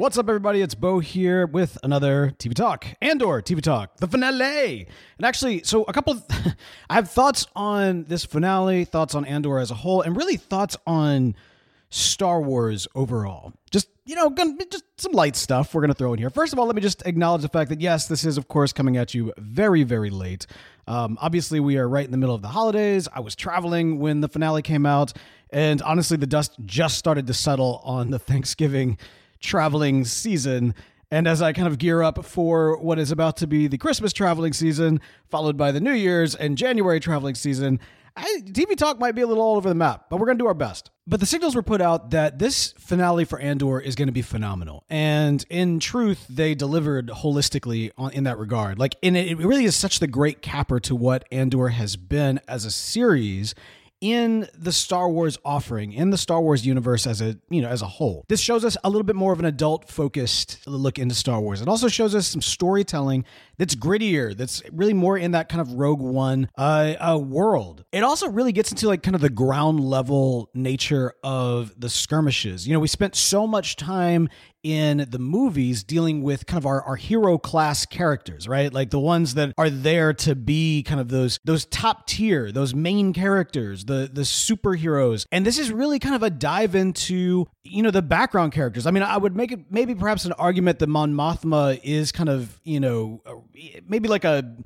What's up, everybody? It's Bo here with another TV Talk, Andor TV Talk, the finale. And actually, so a couple, I have thoughts on this finale, thoughts on Andor as a whole, and really thoughts on Star Wars overall. Just you know, gonna, just some light stuff we're gonna throw in here. First of all, let me just acknowledge the fact that yes, this is of course coming at you very, very late. Um, obviously, we are right in the middle of the holidays. I was traveling when the finale came out, and honestly, the dust just started to settle on the Thanksgiving traveling season. And as I kind of gear up for what is about to be the Christmas traveling season, followed by the New Year's and January traveling season, I, TV talk might be a little all over the map, but we're going to do our best. But the signals were put out that this finale for Andor is going to be phenomenal. And in truth, they delivered holistically on, in that regard. Like, in it, it really is such the great capper to what Andor has been as a series in the Star Wars offering, in the Star Wars universe as a you know as a whole. This shows us a little bit more of an adult focused look into Star Wars. It also shows us some storytelling that's grittier, that's really more in that kind of Rogue One uh, uh, world. It also really gets into like kind of the ground level nature of the skirmishes. You know, we spent so much time in the movies dealing with kind of our, our hero class characters, right? Like the ones that are there to be kind of those those top tier, those main characters, the the superheroes. And this is really kind of a dive into, you know, the background characters. I mean, I would make it maybe perhaps an argument that Mon Mothma is kind of, you know, maybe like a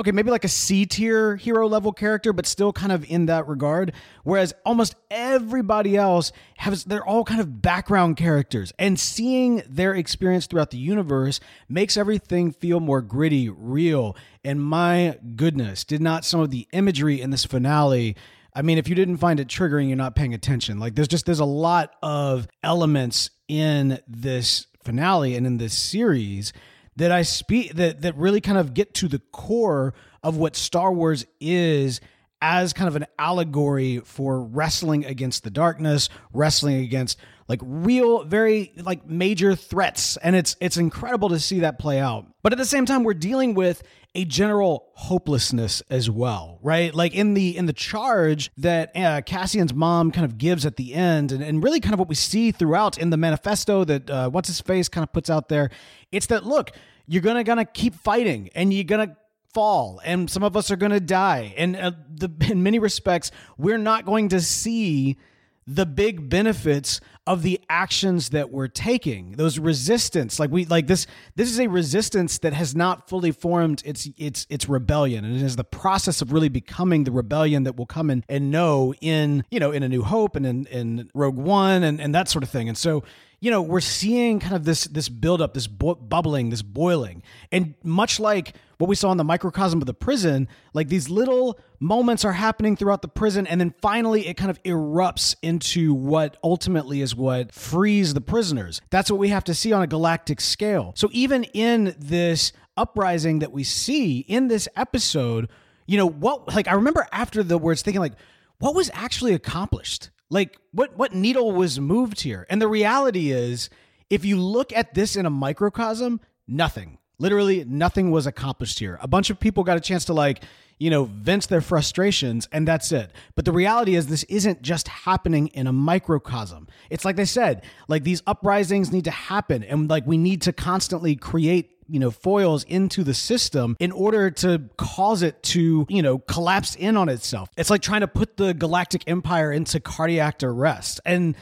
okay, maybe like a C tier hero level character, but still kind of in that regard. Whereas almost everybody else has, they're all kind of background characters. And seeing their experience throughout the universe makes everything feel more gritty, real. And my goodness, did not some of the imagery in this finale. I mean, if you didn't find it triggering, you're not paying attention. Like there's just, there's a lot of elements in this finale and in this series that I speak that that really kind of get to the core of what Star Wars is as kind of an allegory for wrestling against the darkness, wrestling against like real very like major threats and it's it's incredible to see that play out. But at the same time we're dealing with a general hopelessness as well, right? Like in the in the charge that uh, Cassian's mom kind of gives at the end, and, and really kind of what we see throughout in the manifesto that uh, what's his face kind of puts out there, it's that look, you're gonna gonna keep fighting, and you're gonna fall and some of us are to die and uh, the, in many respects we're not going to see the big benefits of the actions that we're taking those resistance like we like this this is a resistance that has not fully formed its its its rebellion. And it is the process of really becoming the rebellion that will come in and know in you know in a new hope and in in rogue one and and that sort of thing. And so you know we're seeing kind of this this buildup this bu- bubbling this boiling. And much like what we saw in the microcosm of the prison, like these little moments are happening throughout the prison, and then finally it kind of erupts into what ultimately is what frees the prisoners. That's what we have to see on a galactic scale. So even in this uprising that we see in this episode, you know, what like I remember after the words thinking like, what was actually accomplished? Like what what needle was moved here? And the reality is, if you look at this in a microcosm, nothing. Literally nothing was accomplished here. A bunch of people got a chance to like, you know, vent their frustrations and that's it. But the reality is this isn't just happening in a microcosm. It's like they said, like these uprisings need to happen and like we need to constantly create you know foils into the system in order to cause it to you know collapse in on itself it's like trying to put the galactic empire into cardiac arrest and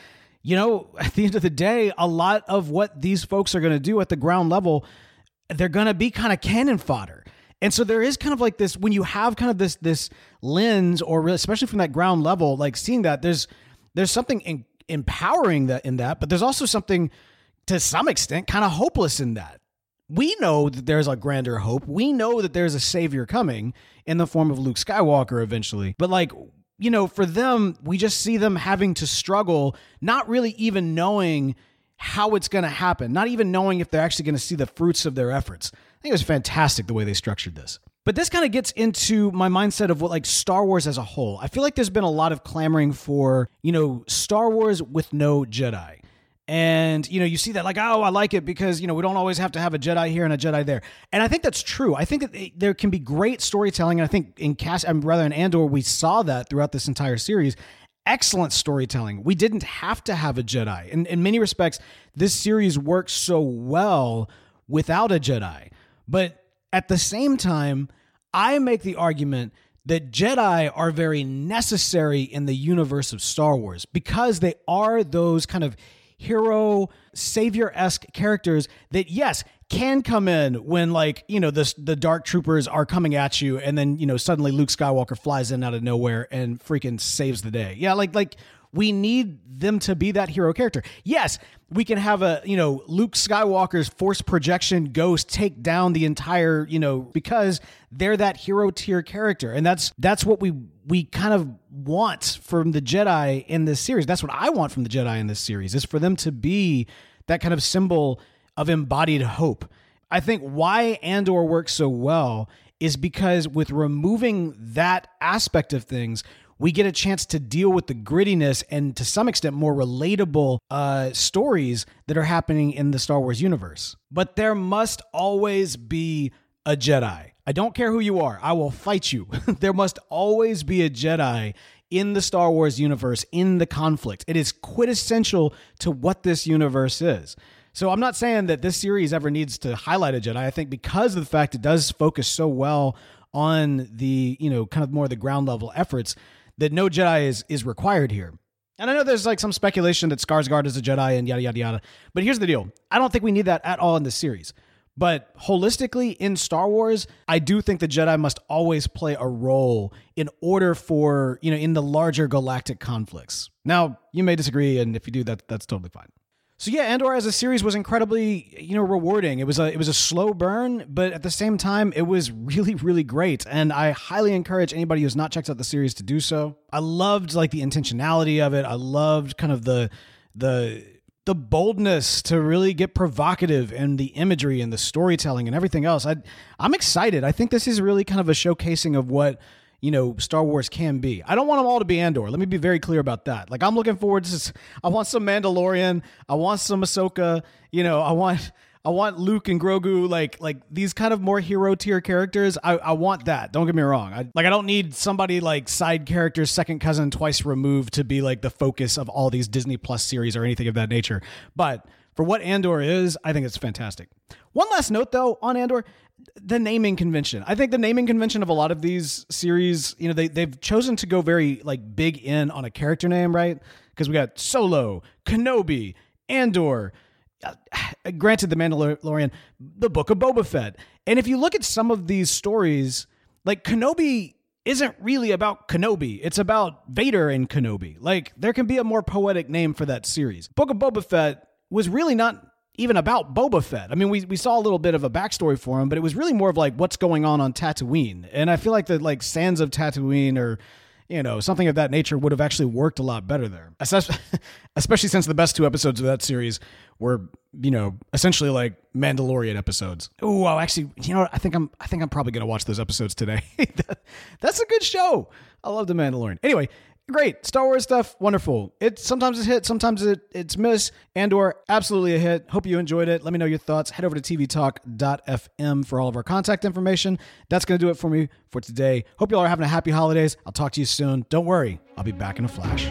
you know at the end of the day a lot of what these folks are going to do at the ground level they're to be kind of cannon fodder and so there is kind of like this when you have kind of this this lens or really, especially from that ground level like seeing that there's there's something in, empowering that in that but there's also something to some extent kind of hopeless in that we know that there's a grander hope. We know that there's a savior coming in the form of Luke Skywalker eventually. But like, you know, for them, we just see them having to struggle, not really even knowing how it's going to happen, not even knowing if they're actually going to see the fruits of their efforts. I think it was fantastic the way they structured this. But this kind of gets into my mindset of what like Star Wars as a whole. I feel like there's been a lot of clamoring for, you know, Star Wars with no Jedi. And you know, you see that like, oh, I like it because you know we don't always have to have a Jedi here and a Jedi there. And I think that's true. I think that there can be great storytelling, and I think in Cassian rather in Andor, we saw that throughout this entire series. Excellent storytelling. We didn't have to have a Jedi. And in many respects, this series works so well without a Jedi. But at the same time, I make the argument that Jedi are very necessary in the universe of Star Wars because they are those kind of hero savior esque characters that yes can come in when like you know the the dark troopers are coming at you and then you know suddenly Luke Skywalker flies in out of nowhere and freaking saves the day. Yeah, like like we need them to be that hero character. Yes, we can have a, you know, Luke Skywalker's force projection ghost take down the entire, you know, because they're that hero tier character. And that's that's what we we kind of want from the Jedi in this series. That's what I want from the Jedi in this series is for them to be that kind of symbol of embodied hope. I think why Andor works so well is because with removing that aspect of things, we get a chance to deal with the grittiness and to some extent more relatable uh, stories that are happening in the Star Wars universe. But there must always be a Jedi. I don't care who you are, I will fight you. there must always be a Jedi in the Star Wars universe, in the conflict. It is quintessential to what this universe is. So I'm not saying that this series ever needs to highlight a Jedi. I think because of the fact it does focus so well on the, you know, kind of more the ground level efforts, that no Jedi is is required here. And I know there's like some speculation that Skarsgård is a Jedi and yada yada yada. But here's the deal: I don't think we need that at all in this series. But holistically in Star Wars, I do think the Jedi must always play a role in order for, you know, in the larger galactic conflicts. Now, you may disagree, and if you do, that that's totally fine. So yeah, Andor as a series was incredibly, you know, rewarding. It was a it was a slow burn, but at the same time, it was really really great, and I highly encourage anybody who's not checked out the series to do so. I loved like the intentionality of it. I loved kind of the the the boldness to really get provocative and the imagery and the storytelling and everything else. I I'm excited. I think this is really kind of a showcasing of what you know Star Wars can be. I don't want them all to be Andor. Let me be very clear about that. Like I'm looking forward to. I want some Mandalorian. I want some Ahsoka. You know, I want. I want Luke and Grogu like like these kind of more hero tier characters. I, I want that. Don't get me wrong. I, like I don't need somebody like side characters, second cousin twice removed to be like the focus of all these Disney Plus series or anything of that nature. But for what Andor is, I think it's fantastic. One last note though on Andor, the naming convention. I think the naming convention of a lot of these series, you know, they they've chosen to go very like big in on a character name, right? Because we got Solo, Kenobi, Andor. Uh, granted, the Mandalorian, the Book of Boba Fett, and if you look at some of these stories, like Kenobi isn't really about Kenobi. It's about Vader and Kenobi. Like there can be a more poetic name for that series. Book of Boba Fett was really not even about Boba Fett. I mean, we, we saw a little bit of a backstory for him, but it was really more of like what's going on on Tatooine. And I feel like the like sands of Tatooine or you know something of that nature would have actually worked a lot better there. Especially since the best two episodes of that series were you know essentially like Mandalorian episodes. Oh, actually, you know? I think I'm I think I'm probably gonna watch those episodes today. That's a good show. I love the Mandalorian. Anyway, great. Star Wars stuff, wonderful. It sometimes it's hit, sometimes it, it's miss. Andor absolutely a hit. Hope you enjoyed it. Let me know your thoughts. Head over to tvtalk.fm for all of our contact information. That's going to do it for me for today. Hope you all are having a happy holidays. I'll talk to you soon. Don't worry, I'll be back in a flash.